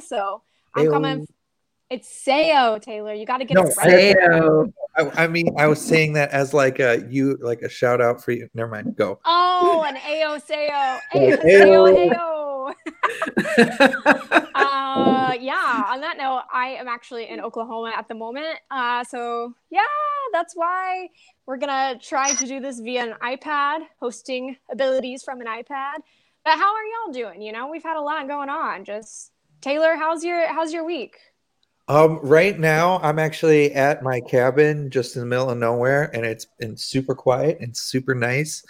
So I'm Ayo. coming. It's Sayo, Taylor. You got to get No, it right. Sayo. I, I mean, I was saying that as like a you, like a shout out for you. Never mind. Go. Oh, an Ayo Sayo. Ayo Ayo. Sayo Ayo. Uh, yeah. On that note, I am actually in Oklahoma at the moment. Uh, so yeah, that's why we're gonna try to do this via an iPad, hosting abilities from an iPad. But how are y'all doing? You know, we've had a lot going on. Just Taylor, how's your how's your week? Um, right now I'm actually at my cabin just in the middle of nowhere, and it's been super quiet and super nice.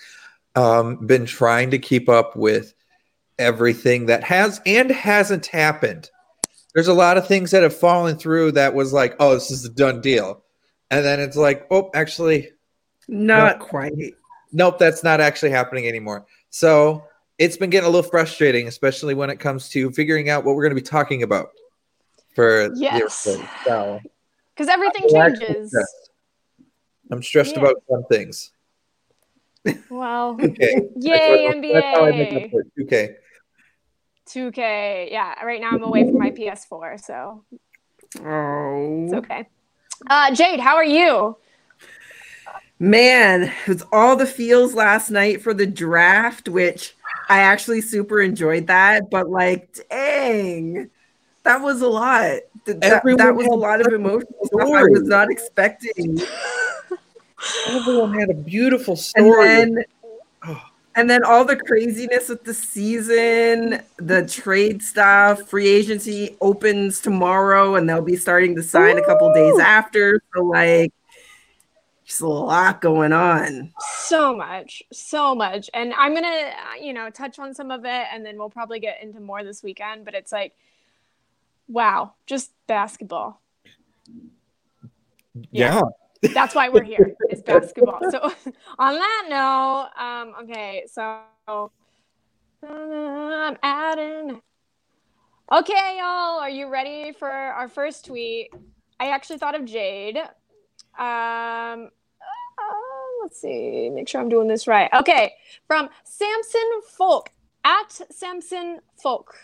Um, been trying to keep up with everything that has and hasn't happened. There's a lot of things that have fallen through that was like, oh, this is a done deal. And then it's like, oh, actually, Not quite. nope, that's not actually happening anymore. So it's been getting a little frustrating, especially when it comes to figuring out what we're going to be talking about for the Yes. episode. So Because everything I'm changes. stressed. I'm stressed Yeah. about some things. Well, Okay. Yay, That's how I make up NBA. for it. Okay. 2K. Yeah, right now I'm away from my PS4, so Oh it's okay. Uh, Jade, how are you? man, it was all the feels last night for the draft, which I actually super enjoyed that. But like, dang, that was a lot. Th- That, that was a lot of stuff I was not expecting. Everyone had a beautiful And story. then Oh. and then all the craziness with the season, the trade stuff, free agency opens tomorrow, and they'll be starting to sign a couple days after. So like, just a lot going on. So much, so much. And I'm going to, you know, touch on some of it and then we'll probably get into more this weekend. But it's like, wow, just basketball. yeah. That's why we're here, is basketball. So, on that note, um, okay, so uh, I'm adding. Okay, y'all, are you ready for our first tweet? I actually thought of Jade. Um, uh, let's see, make sure I'm doing this right. Okay, from Samson Folk at Samson Folk.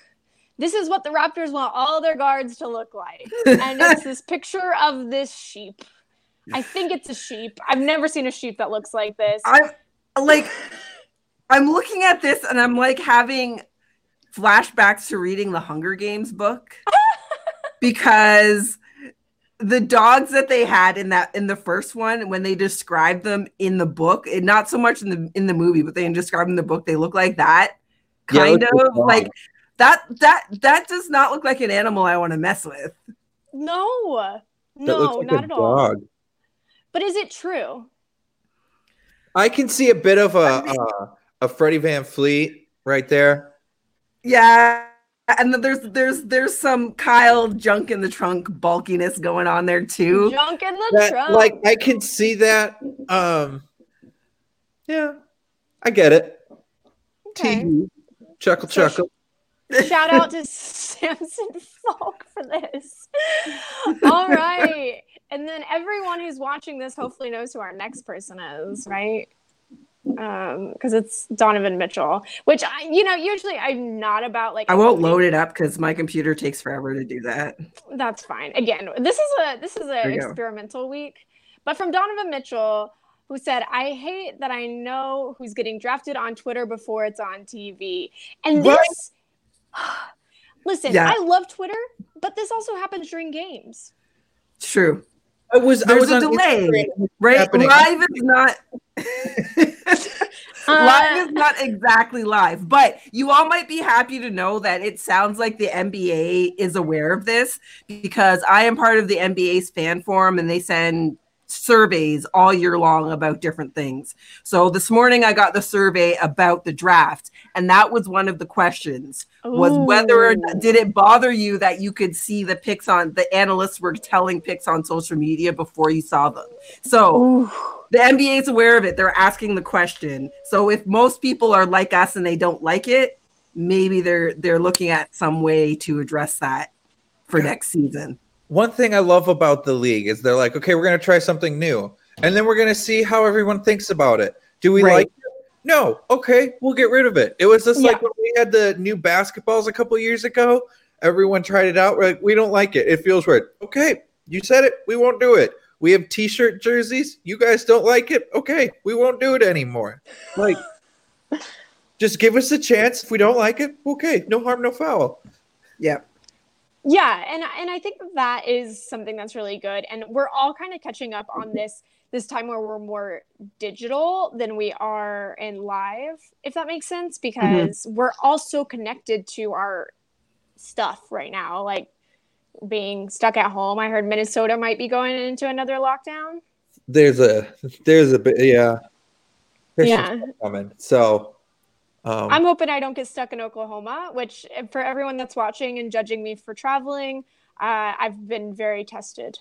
This is what the Raptors want all their guards to look like. And it's this picture of this sheep. I think it's a sheep. I've never seen a sheep that looks like this. I'm like, I'm looking at this and I'm like having flashbacks to reading the Hunger Games book because the dogs that they had in that in the first one when they described them in the book and not so much in the in the movie but they describe them in the book they look like that kind looks like of like that that that does not look like an animal i want to mess with No, no, like not a at all. But is it true? I can see a bit of a uh, a Freddie VanVleet right there. yeah and then there's there's there's some kyle junk in the trunk bulkiness going on there too Junk in the That, trunk. like I can see that. Um, yeah, I get it. okay. Tee-hoo. Chuckle, So- chuckle. Shout out to Samson Falk for this. All right. And then everyone who's watching this hopefully knows who our next person is, right? Um, because it's Donovan Mitchell, which I, you know, usually I'm not about like i won't voting. load it up because my computer takes forever to do that That's fine. Again, this is a this is There an you go. experimental week. But from Donovan Mitchell, who said, "I hate that I know who's getting drafted on Twitter before it's on TV." And Right. this, listen, Yeah. I love Twitter, but this also happens during games. true I was. I There's was a delay. Instagram. right happening. live is not live is uh, not exactly live, but you all might be happy to know that it sounds like the NBA is aware of this because I am part of the NBA's fan forum and they send surveys all year long about different things. So this morning I got the survey about the draft and that was one of the questions was whether or not, did it bother you that you could see the picks on the analysts were telling picks on social media before you saw them. So Ooh. The NBA is aware of it. They're asking the question. So if most people are like us and they don't like it, maybe they're they're looking at some way to address that for next season. One thing I love about the league is they're like, okay, we're gonna try something new, and then we're gonna see how everyone thinks about it. Do we Right. like? it? No. Okay, we'll get rid of it. It was just Yeah. like when we had the new basketballs a couple years ago, Everyone tried it out. We're like, we don't like it. It feels weird. Okay, you said it. We won't do it. We have t-shirt jerseys. You guys don't like it. Okay, we won't do it anymore. Like, just give us a chance. If we don't like it, okay, no harm, no foul. Yeah. Yeah, and and I think that is something that's really good, and we're all kind of catching up on this this time where we're more digital than we are in live, if that makes sense, because mm-hmm. we're all so connected to our stuff right now, like being stuck at home. I heard Minnesota might be going into another lockdown. There's a there's a bit yeah. There's yeah. Coming. So um, I'm hoping I don't get stuck in Oklahoma, which for everyone that's watching and judging me for traveling, uh, I've been very tested.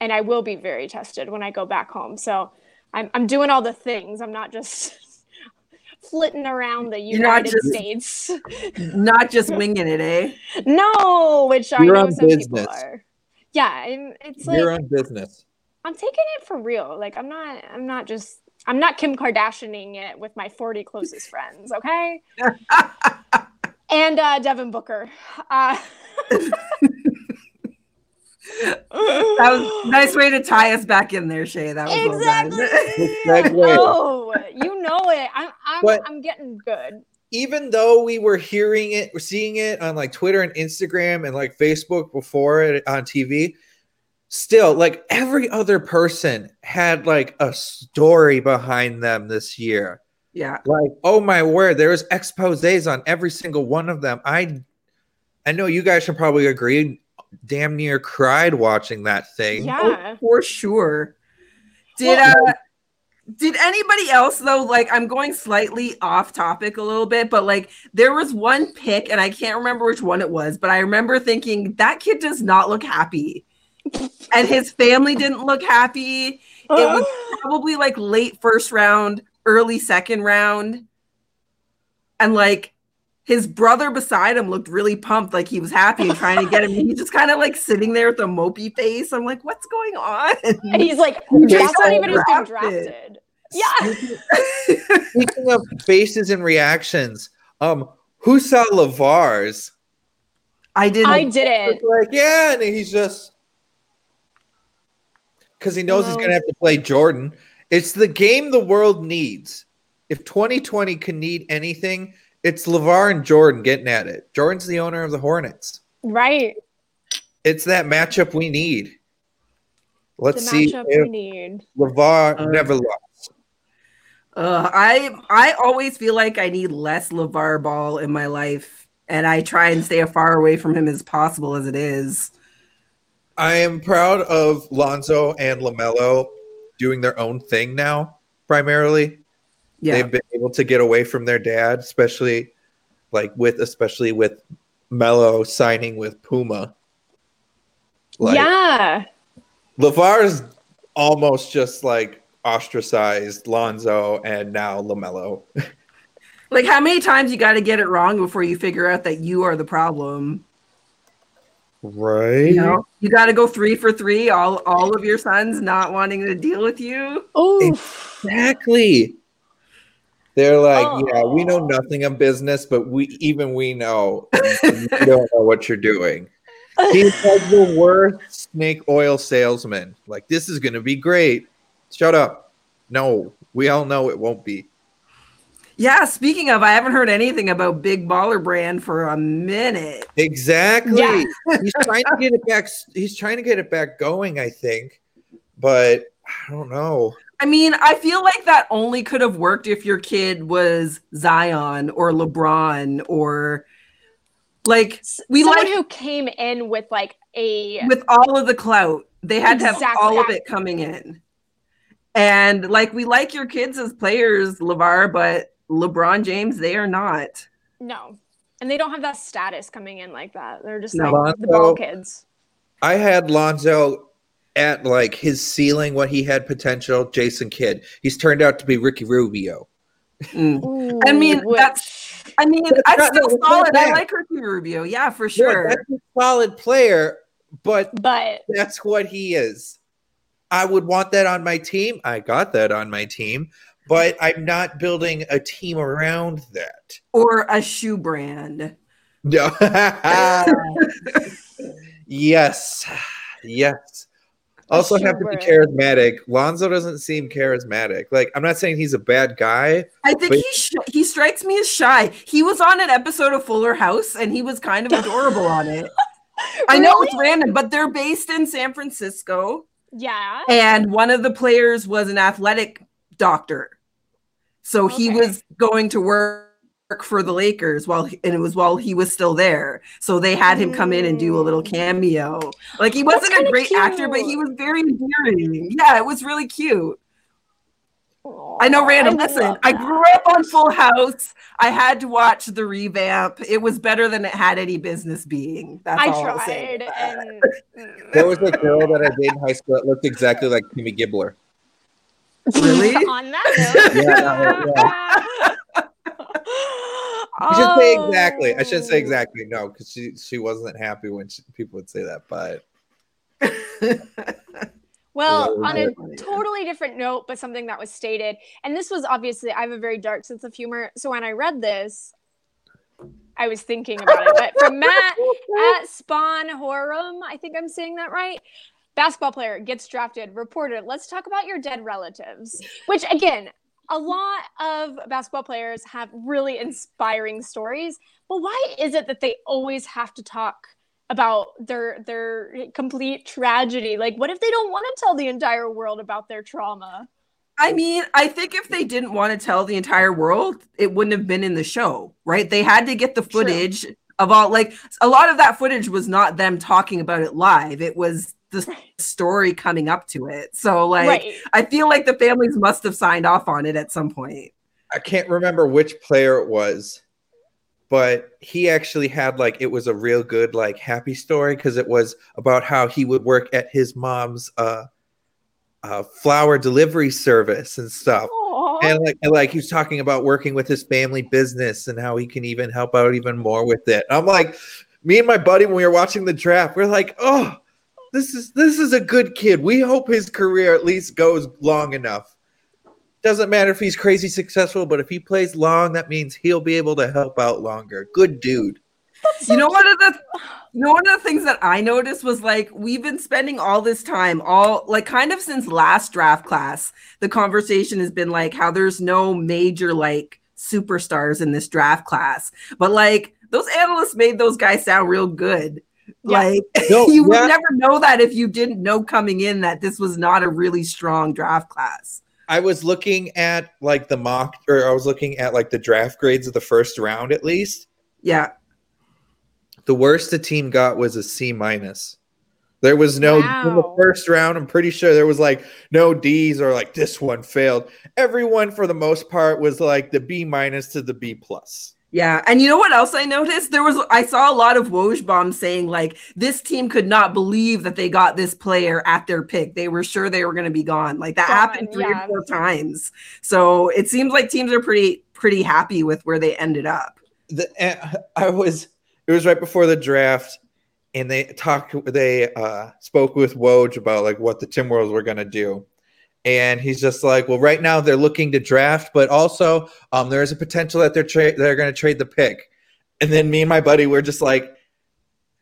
And I will be very tested when I go back home. So I'm, I'm doing all the things. I'm not just flitting around the United just, States. not just winging it, eh? No, which You're I know some business. people are. Yeah, it's like You're on business. I'm taking it for real. Like I'm not I'm not just I'm not Kim Kardashianing it with my 40 closest friends, okay? and uh, Devin Booker. Uh, that was a nice way to tie us back in there, Shay. That was exactly. oh, you know it. I'm I'm, but I'm getting good. Even though we were hearing it, we're seeing it on like Twitter and Instagram and like Facebook before it on TV, still like every other person had like a story behind them this year. Yeah. Like, oh my word, there was exposes on every single one of them. I I know you guys should probably agree. Damn near cried watching that thing. Yeah, oh, for sure. Did well, uh did anybody else though like i'm going slightly off topic a little bit but like there was one pick and i can't remember which one it was but i remember thinking that kid does not look happy and his family didn't look happy. It was probably like late first round, early second round. And like his brother beside him looked really pumped, like he was happy and trying to get him. He's just kind of like sitting there with a mopey face. I'm like, what's going on? And he's like, that's not even who's been drafted. Yeah. Speaking of faces and reactions, um, who saw LaVar's? I didn't. I didn't. Like, yeah, and he's just because he knows he's going to have to play Jordan. It's the game the world needs. If 2020 can need anything, it's LaVar and Jordan getting at it. Jordan's the owner of the Hornets. Right. It's that matchup we need. Let's the see if need. LaVar uh, never lost. Uh, I I always feel like I need less LaVar Ball in my life, and I try and stay as far away from him as possible as it is. I am proud of Lonzo and LaMelo doing their own thing now, primarily. Yeah. They've been able to get away from their dad, especially like with especially with Melo signing with Puma. Like, yeah. LaVar's almost just like ostracized Lonzo and now LaMelo. like how many times you got to get it wrong before you figure out that you are the problem? Right. You know, you got to go three for three. All all of your sons not wanting to deal with you. Oh, exactly. They're like, oh. yeah, we know nothing of business, but we even we know you don't know what you're doing. He's like the worst snake oil salesman. Like, this is gonna be great. Shut up. No, we all know it won't be. Yeah, speaking of, I haven't heard anything about Big Baller Brand for a minute. Exactly. Yeah. he's trying to get it back. He's trying to get it back going, I think, but I don't know. I mean, I feel like that only could have worked if your kid was Zion or LeBron or like we Someone like who came in with like a with all of the clout. They had exactly. to have all of it coming in. And like we like your kids as players, LaVar, but LeBron James, they are not. No. And they don't have that status coming in like that. They're just no. like Lonzo, the ball kids. I had Lonzo at like his ceiling, what he had potential, Jason Kidd. He's turned out to be Ricky Rubio. Mm. Ooh, I mean, which... that's I mean, that's I'm still solid. I like Ricky Rubio. Yeah, for sure. Yeah, that's a solid player, but but that's what he is. I would want that on my team. I got that on my team, but I'm not building a team around that. Or a shoe brand. No. yes. Yes. Also have to be charismatic. Lonzo doesn't seem charismatic. Like I'm not saying he's a bad guy. I think But- he sh- he strikes me as shy. He was on an episode of Fuller House and he was kind of adorable on it. I know it's random, but they're based in San Francisco, Yeah. and one of the players was an athletic doctor, so he was going to work for the Lakers while he- and it was while he was still there. So they had him come in and do a little Mm. cameo. Like he wasn't a kinda great actor, but he was very endearing. Yeah, it was really cute. I know, random. I Listen, I grew up on Full House. I had to watch the revamp. It was better than it had any business being. That's I all I'll say. tried, and There was a girl that I dated in high school that looked exactly like Kimmy Gibbler. Really? on that note, Yeah, I should say exactly. I should say Oh. exactly. No, because she she wasn't happy when she, people would say that. But Well, on a totally different note, but something that was stated, and this was obviously, I have a very dark sense of humor. So when I read this, I was thinking about it. But from Matt at Spawn Horum, I think I'm saying that right. Basketball player gets drafted. Reporter, let's talk about your dead relatives. Which, again, a lot of basketball players have really inspiring stories. But why is it that they always have to talk about their their complete tragedy? Like, what if they don't want to tell the entire world about their trauma? I mean, I think if they didn't want to tell the entire world, it wouldn't have been in the show, right? They had to get the True. Footage of all like a lot of that footage was not them talking about it live. It was the story coming up to it. So like right. I feel like the families must have signed off on it at some point. I can't remember which player it was, but he actually had like it was a real good like happy story because it was about how he would work at his mom's uh, uh flower delivery service and stuff. Aw. And like, and like he was talking about working with his family business and how he can even help out even more with it. I'm like, me and my buddy when we were watching the draft, we're like, oh, this is this is a good kid. We hope his career at least goes long enough. Doesn't matter if he's crazy successful, but if he plays long, that means he'll be able to help out longer. Good dude. You know one of the you know one of the things that I noticed was like we've been spending all this time all like kind of since last draft class the conversation has been like how there's no major like superstars in this draft class but like those analysts made those guys sound real good Yeah. like No, you would yeah. never know that if you didn't know coming in that this was not a really strong draft class I was looking at like the mock or I was looking at like the draft grades of the first round at least. yeah The worst the team got was a C minus. There was no in the first round. I'm pretty sure there was like no D's or like this one failed. Everyone for the most part was like the B minus to the B plus. Yeah, and you know what else I noticed? There was I saw a lot of Woj bombs saying like this team could not believe that they got this player at their pick. They were sure they were going to be gone. Like that Gone, happened three yeah. or four times. So it seems like teams are pretty pretty happy with where they ended up. The, uh, I was it was right before the draft, and they talked. They uh, spoke with Woj about like what the Timberwolves were gonna do, and he's just like, well, right now they're looking to draft, but also um, there is a potential that they're tra- they're gonna trade the pick. And then me and my buddy were just like,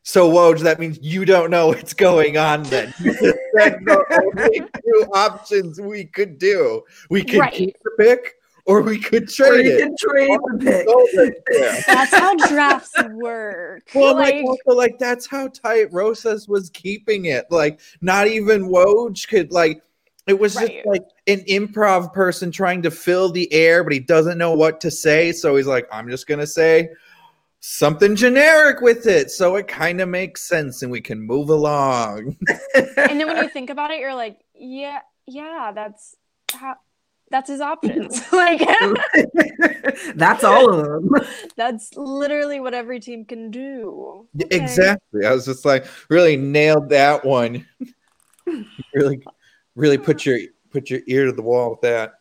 so Woj, that means you don't know what's going on. Then said the only two options we could do. We could Right. keep the pick, or we could Or trade you it. can trade the pick. So right there. That's how drafts work. Well, like, like, also, like that's how tight Rosas was keeping it. Like, not even Woj could like. It was Right. just like an improv person trying to fill the air, but he doesn't know what to say. So he's like, "I'm just gonna say something generic with it, so it kind of makes sense, and we can move along." and then when you think about it, you're like, yeah, yeah, that's how. That's his options. like That's all of them. that's literally what every team can do. Okay. Exactly. I was just like, really nailed that one. really, really put your put your ear to the wall with that.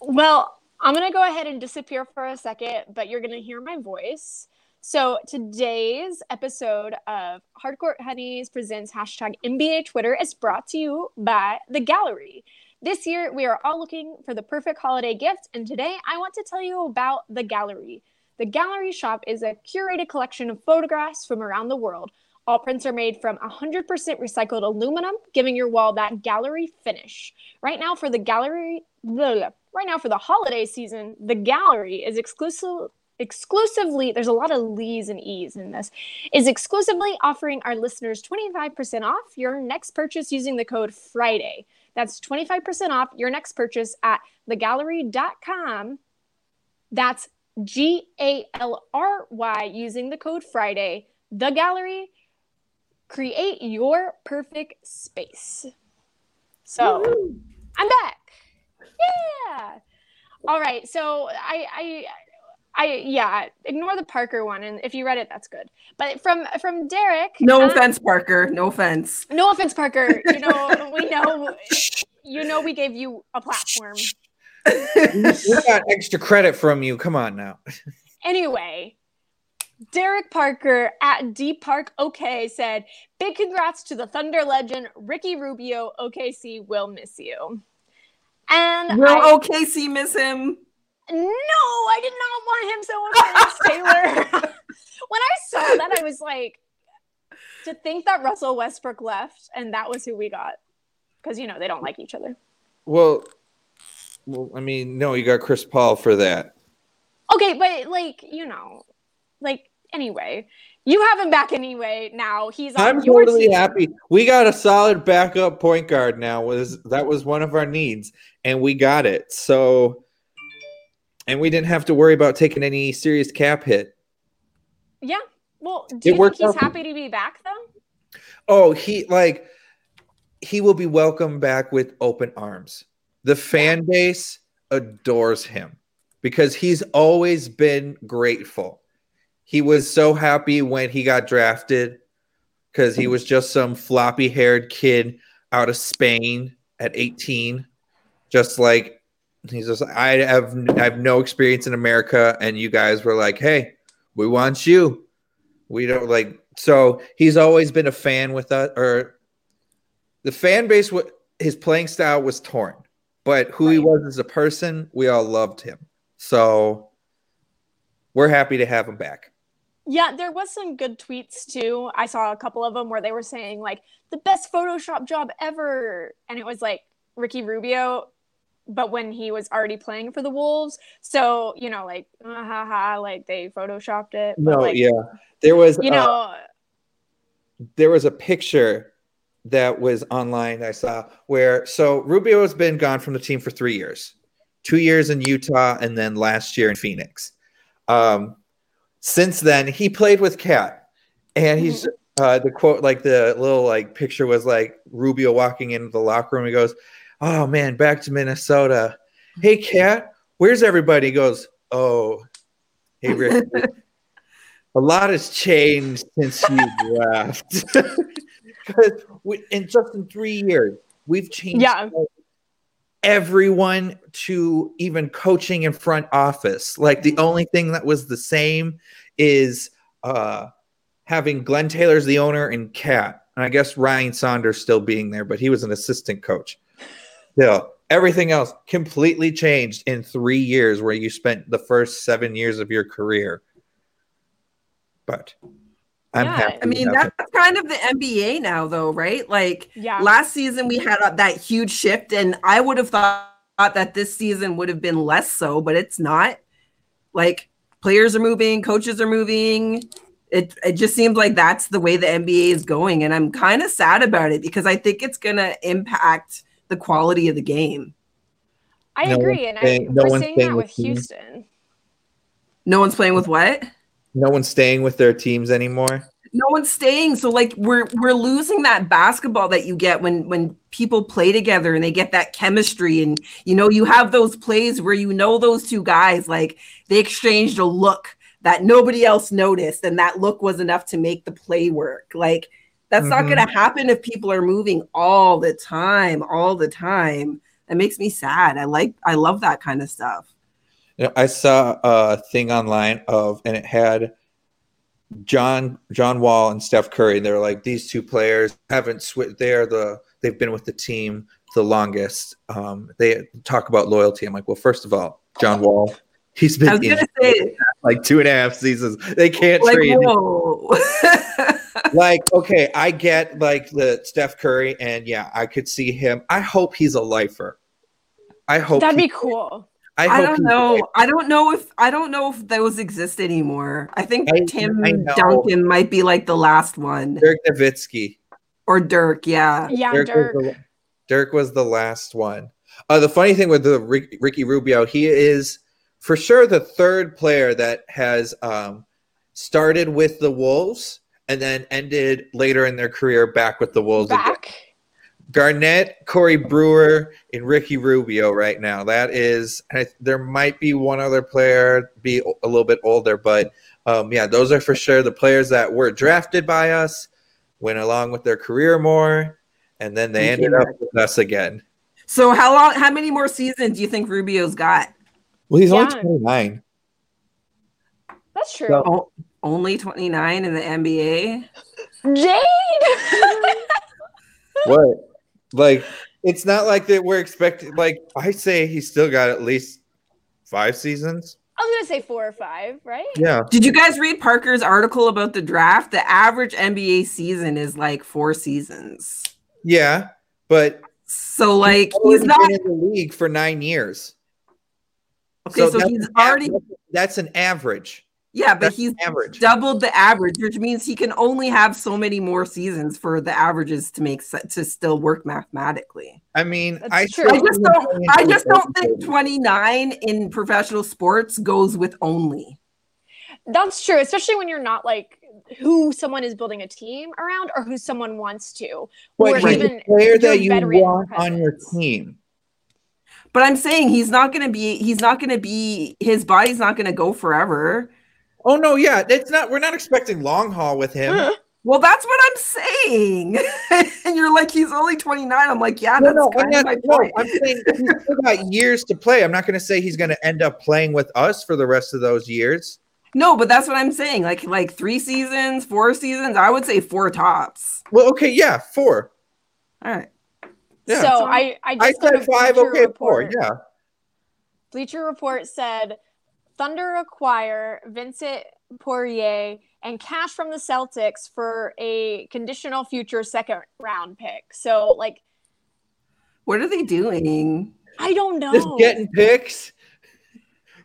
Well, I'm going to go ahead and disappear for a second, but you're going to hear my voice. So today's episode of Hardcourt Hunnies presents hashtag NBA Twitter is brought to you by The Gallery. This year, we are all looking for the perfect holiday gift, and today I want to tell you about The Gallery. The Gallery Shop is a curated collection of photographs from around the world. All prints are made from 100% recycled aluminum, giving your wall that gallery finish. Right now, for the gallery, right now for the holiday season, the gallery is exclusive exclusively there's a lot of lees and e's in this is exclusively offering our listeners 25% off your next purchase using the code friday that's 25% off your next purchase at thegallery.com that's g-a-l-r-y using the code friday. The gallery create your perfect space. So Woo-hoo. i'm back. Yeah. All right. So i i I yeah, ignore the Parker one, and if you read it, that's good. But from from Derek, no um, offense, Parker. No offense. No offense, Parker. You know we know. You know we gave you a platform. we got extra credit from you. Come on now. Anyway, Derek Parker at D Park OK said, "Big congrats to the Thunder legend Ricky Rubio. OKC will miss you." And will I, OKC miss him? No, I did not want him so much Taylor. when I saw that, I was like, to think that Russell Westbrook left and that was who we got. Because, you know, they don't like each other. Well, well, I mean, no, you got Chris Paul for that. Okay, but like, you know, like anyway, you have him back anyway. Now he's. I'm totally team. happy. We got a solid backup point guard now. Was that was one of our needs, and we got it. So and we didn't have to worry about taking any serious cap hit. Yeah. Well, do it you think he's out. happy to be back though? Oh, he like he will be welcomed back with open arms. The fan base adores him because he's always been grateful. He was so happy when he got drafted because he was just some floppy haired kid out of Spain at 18, just like He's just I have I have no experience in America, and you guys were like, "Hey, we want you." We don't like so he's always been a fan with us, or the fan base. What his playing style was torn, but who he was as a person, we all loved him. So we're happy to have him back. Yeah, there was some good tweets too. I saw a couple of them where they were saying like the best Photoshop job ever, and it was like Ricky Rubio but when he was already playing for the Wolves. So, you know, like, uh, ha, ha, like they photoshopped it. But no, like, yeah. There was, you uh, know, there was a picture that was online I saw where, so Rubio has been gone from the team for three years, two years in Utah, and then last year in Phoenix. Um, since then, he played with KAT, and he's, mm-hmm. uh, the quote, like the little like picture was like Rubio walking into the locker room. He goes, oh man, back to Minnesota. Hey, KAT, where's everybody? He goes, oh, hey, Rick. a lot has changed since you left. in just in three years, we've changed yeah. everyone to even coaching in front office. Like the only thing that was the same is uh, having Glenn Taylor's the owner and KAT. And I guess Ryan Saunders still being there, but he was an assistant coach still everything else completely changed in three years where you spent the first seven years of your career. But i'm yeah, happy i mean that's kind of the nba now though right? Like yeah. last season we had uh, that huge shift and i would have thought that this season would have been less so but it's not. Like players are moving coaches are moving. It, it just seems like that's the way the nba is going and i'm kind of sad about it because i think it's going to impact the quality of the game. I no agree, and staying, I, no we're seeing that with, with Houston. No one's playing with what? No one's staying with their teams anymore. No one's staying. So like we're we're losing that basketball that you get when when people play together and they get that chemistry and you know you have those plays where you know those two guys like they exchanged a look that nobody else noticed and that look was enough to make the play work. Like that's mm-hmm. not going to happen if people are moving all the time, all the time. It makes me sad. I like, I love that kind of stuff. You know, I saw a thing online of, and it had John John Wall and Steph Curry. They're like these two players haven't switched. They're the they've been with the team the longest. Um, they talk about loyalty. I'm like, well, first of all, John Wall, he's been in say, like two and a half seasons. They can't like, trade. him. whoa. Like, okay, I get like the Steph Curry, and yeah, I could see him. I hope he's a lifer. I hope That'd he- be cool. I, I don't know. lifer. I don't know if I don't know if those exist anymore. I think I- Tim I. Duncan might be like the last one, Dirk Nowitzki. or Dirk. Yeah, Yeah, Dirk, Dirk. Was the, Dirk was the last one. Uh, the funny thing with the Rick, Ricky Rubio, he is for sure the third player that has um, started with the Wolves and then ended later in their career back with the Wolves. again. Back. Garnett, Corey Brewer, and Ricky Rubio right now. That is, I, there might be one other player be a little bit older, but um, yeah, those are for sure the players that were drafted by us, went along with their career more, and then they And ended came up with us again. So how long? How many more seasons do you think Rubio's got? Well, he's Yeah. only 29. That's true. So- O- only twenty nine in the NBA. Jade. What? Like, it's not like that we're expecting, like, I say he's still got at least five seasons. I was gonna say four or five, right? Yeah. Did you guys read Parker's article about the draft? The average NBA season is like four seasons. Yeah. But So like already he's not been in the league for nine years. okay. So, that's he's already That's an average. Yeah, but that's he's average. doubled the average, which means he can only have so many more seasons for the averages to make se- to still work mathematically. I mean, That's I true. I just don't. I just don't think think. 29 in professional sports goes with only. That's true, especially when you're not like who someone is building a team around or who someone wants to. But or he's even a player that you veteran want on your team. But I'm saying he's not going to be. He's not going to be. His body's not going to go forever. Oh no, yeah, it's not. We're not expecting long haul with him. Well, that's what I'm saying. and you're like, he's only 29. I'm like, yeah, No, that's no, I'm of not, my no, point. I'm saying he's still got years to play. I'm not going to say he's going to end up playing with us for the rest of those years. No, but that's what I'm saying. Like, like three seasons, four seasons. I would say four tops. Well, okay, yeah, four. All right. Yeah. So I, I just I said five. Bleacher Okay, four. Yeah. Bleacher Report said Thunder acquire Vincent Poirier and cash from the Celtics for a conditional future second round pick. So like What are they doing? I don't know. Just getting picks.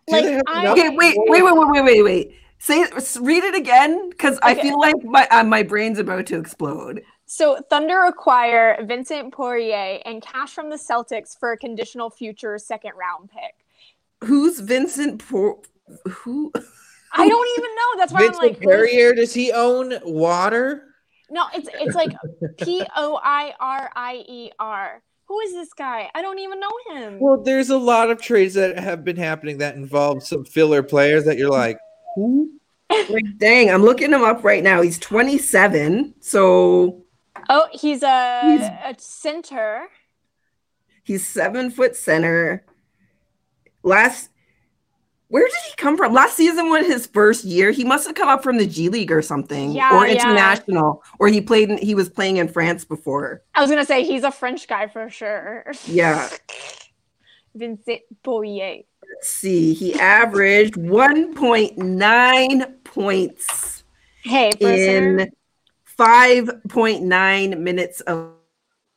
Do Like, I- Okay, wait, wait, wait, wait, wait, wait, wait. Say, read it again, because I feel like my uh, my brain's about to explode. So Thunder acquire Vincent Poirier and cash from the Celtics for a conditional future second round pick. Who's Vincent? Por- who? I don't even know. That's why I'm like, Perrier, does he own water? no, it's it's like P O I R I E R. Who is this guy? I don't even know him. Well, there's a lot of trades that have been happening that involve some filler players that you're like, who? Like, dang, I'm looking him up right now. He's 27, so oh, he's a, He's- a center. he's seven foot center. Last, where did he come from? Last season was his first year. He must have come up from the G League or something, Yeah, or yeah. international, or he played. In, he was playing in France before. I was gonna say he's a French guy for sure. Yeah. Vincent Poirier. Let's see. He averaged 1.9 points Hey, in 5.9 minutes of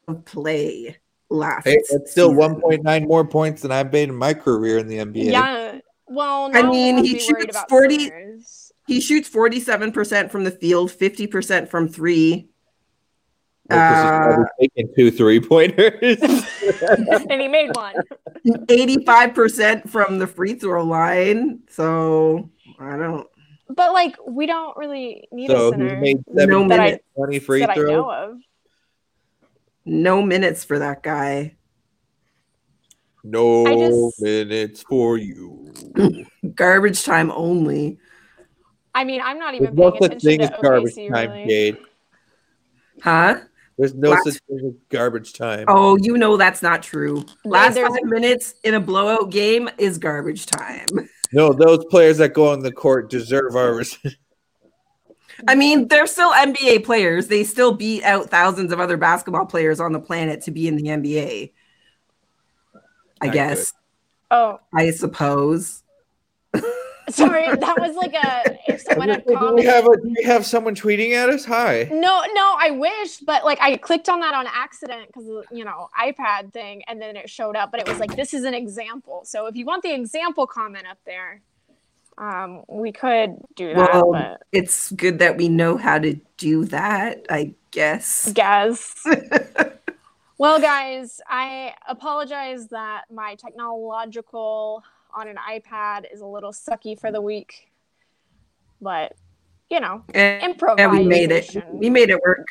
of play last. Hey, that's still 1.9 more points than I've made in my career in the NBA. yeah. Well, I mean, he shoots 40 centers. He shoots 47% from the field, 50% from three. Well, 'cause he's Uh, taking two three pointers. and he made one. 85% from the free throw line. So I don't But like, we don't really need so a he's center made No seven, that I, 20 free that I know throws. Of. no minutes for that guy. No just- minutes for you. Garbage time only. I mean, I'm not There's even no paying such thing as to garbage OKC time, really. Jade. Huh? There's no Last- such thing as garbage time. Oh, you know that's not true. Last there's- five minutes in a blowout game is garbage time. No, those players that go on the court deserve our respect. I mean, they're still NBA players. They still beat out thousands of other basketball players on the planet to be in the NBA. I Not guess. Oh, I suppose. Sorry, that was like a if someone had do we have a, do we have someone tweeting at us? Hi. No, no, I wish, but like I clicked on that on accident because you know iPad thing, and then it showed up, but it was like this is an example. So if you want the example comment up there, um, we could do that. Well, but It's good that we know how to do that, I guess. guess. well, guys, I apologize that my technological on an iPad is a little sucky for the week, but you know, And, improvisation. and we made it. We made it work.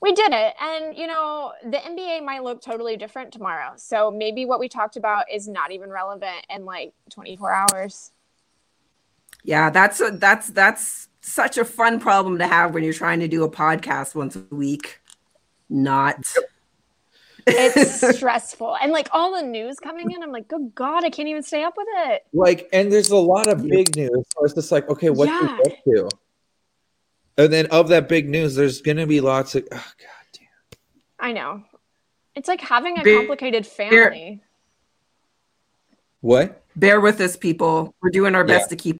We did it. And, you know, the NBA might look totally different tomorrow. So maybe what we talked about is not even relevant in like 24 hours. Yeah, that's a, that's that's such a fun problem to have when you're trying to do a podcast once a week. Not. It's stressful. And like all the news coming in, I'm like, good God, I can't even stay up with it. Like, and there's a lot of big news. So it's just like, okay, what Yeah. do we get to? And then of that big news, there's gonna be lots of oh god damn. I know. It's like having a Bear- complicated family. What? Bear with us, people. We're doing our best Yeah. to keep